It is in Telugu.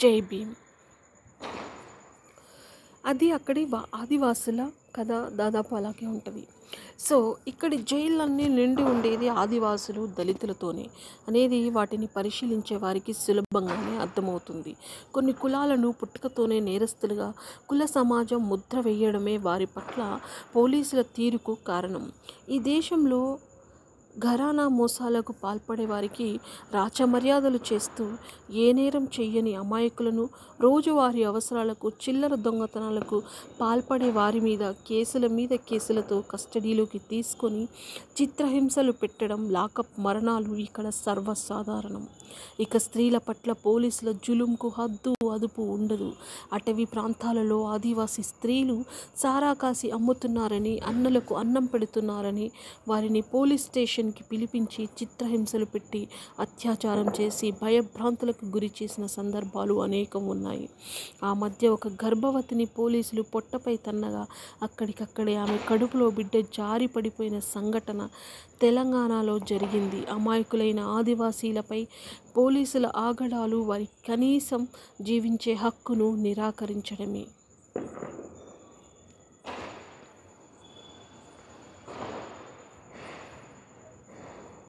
జై భీమ్. అది అక్కడి వా ఆదివాసుల కథ దాదాపు అలాగే ఉంటుంది. సో ఇక్కడి జైళ్ళన్నీ నిండి ఉండేది ఆదివాసులు దళితులతోనే. అనేది వాటిని పరిశీలించే వారికి సులభంగానే అర్థమవుతుంది. కొన్ని కులాలను పుట్టుకతోనే నేరస్తులుగా కుల సమాజం ముద్ర వేయడమే వారి పట్ల పోలీసుల తీరుకు కారణం. ఈ దేశంలో ఘరానా మోసాలకు పాల్పడే వారికి రాచమర్యాదలు చేస్తూ ఏ నేరం చెయ్యని అమాయకులను రోజువారీ అవసరాలకు చిల్లర దొంగతనాలకు పాల్పడే వారి మీద కేసుల మీద కేసులతో కస్టడీలోకి తీసుకొని చిత్రహింసలు పెట్టడం లాకప్ మరణాలు ఇక్కడ సర్వసాధారణం. ఇక స్త్రీల పట్ల పోలీసుల జులుంకు హద్దు అదుపు ఉండదు. అటవీ ప్రాంతాలలో ఆదివాసీ స్త్రీలు సారా కాసి అమ్ముతున్నారని అన్నలకు అన్నం పెడుతున్నారని వారిని పోలీస్ స్టేషన్ కిచెన్కి పిలిపించి చిత్రహింసలు పెట్టి అత్యాచారం చేసి భయభ్రాంతులకు గురి చేసిన సందర్భాలు అనేకం ఉన్నాయి. ఆ మధ్య ఒక గర్భవతిని పోలీసులు పొట్టపై తన్నగా అక్కడికక్కడే ఆమె కడుపులో బిడ్డ జారి పడిపోయిన సంఘటన తెలంగాణలో జరిగింది. అమాయకులైన ఆదివాసీలపై పోలీసుల ఆగడాలు వారి కనీసం జీవించే హక్కును నిరాకరించడమే.